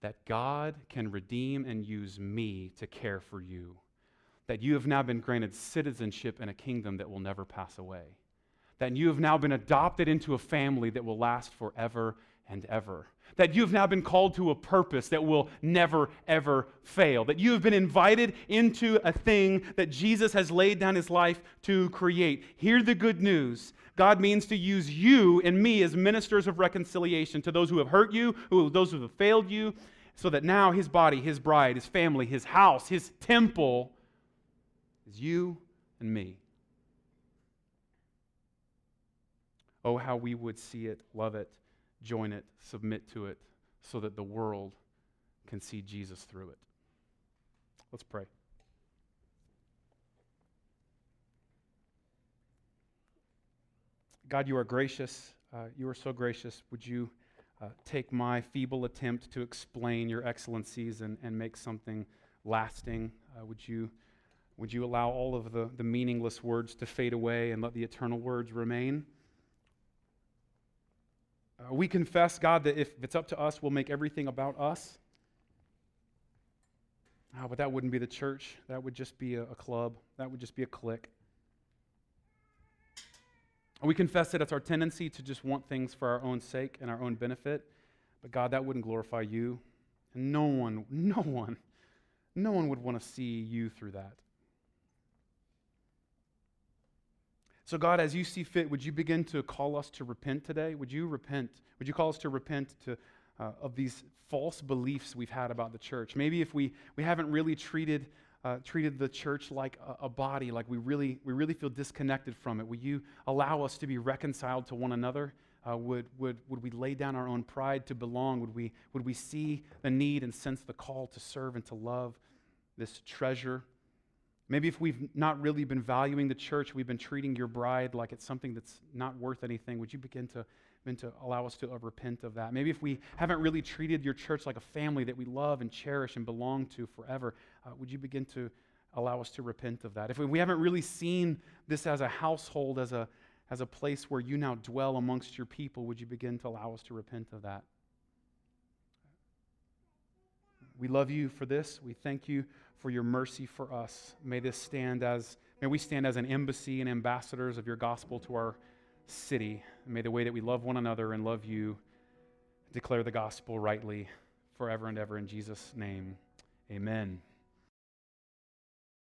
that God can redeem and use me to care for you. That you have now been granted citizenship in a kingdom that will never pass away. That you have now been adopted into a family that will last forever and ever. That you have now been called to a purpose that will never, ever fail. That you have been invited into a thing that Jesus has laid down his life to create. Hear the good news. God means to use you and me as ministers of reconciliation to those who have hurt you, who, those who have failed you, so that now his body, his bride, his family, his house, his temple is you and me. Oh, how we would see it, love it join it, submit to it, so that the world can see Jesus through it. Let's pray. God, you are gracious. Uh, you are so gracious. Would you uh, take my feeble attempt to explain your excellencies and, and make something lasting? Uh, would, you, would you allow all of the, the meaningless words to fade away and let the eternal words remain? Uh, we confess, God, that if it's up to us, we'll make everything about us. Oh, but that wouldn't be the church. That would just be a, a club. That would just be a clique. We confess that it's our tendency to just want things for our own sake and our own benefit. But God, that wouldn't glorify you. And no one, no one, no one would want to see you through that. So, God, as you see fit, would you begin to call us to repent today? Would you repent? Would you call us to repent to, uh, of these false beliefs we've had about the church? Maybe if we, we haven't really treated, uh, treated the church like a, a, body, like we really, we really feel disconnected from it, will you allow us to be reconciled to one another? Uh, would, would, would we lay down our own pride to belong? Would we, would we see the need and sense the call to serve and to love this treasure? Maybe if we've not really been valuing the church, we've been treating your bride like it's something that's not worth anything. Would you begin to, begin to allow us to uh, repent of that? Maybe if we haven't really treated your church like a family that we love and cherish and belong to forever, uh, would you begin to allow us to repent of that? If we, we haven't really seen this as a household, as a, as a place where you now dwell amongst your people, would you begin to allow us to repent of that? We love you for this. We thank you for your mercy for us. May this stand as, may we stand as an embassy and ambassadors of your gospel to our city. may the way that we love one another and love you declare the gospel rightly forever and ever in Jesus' name. Amen.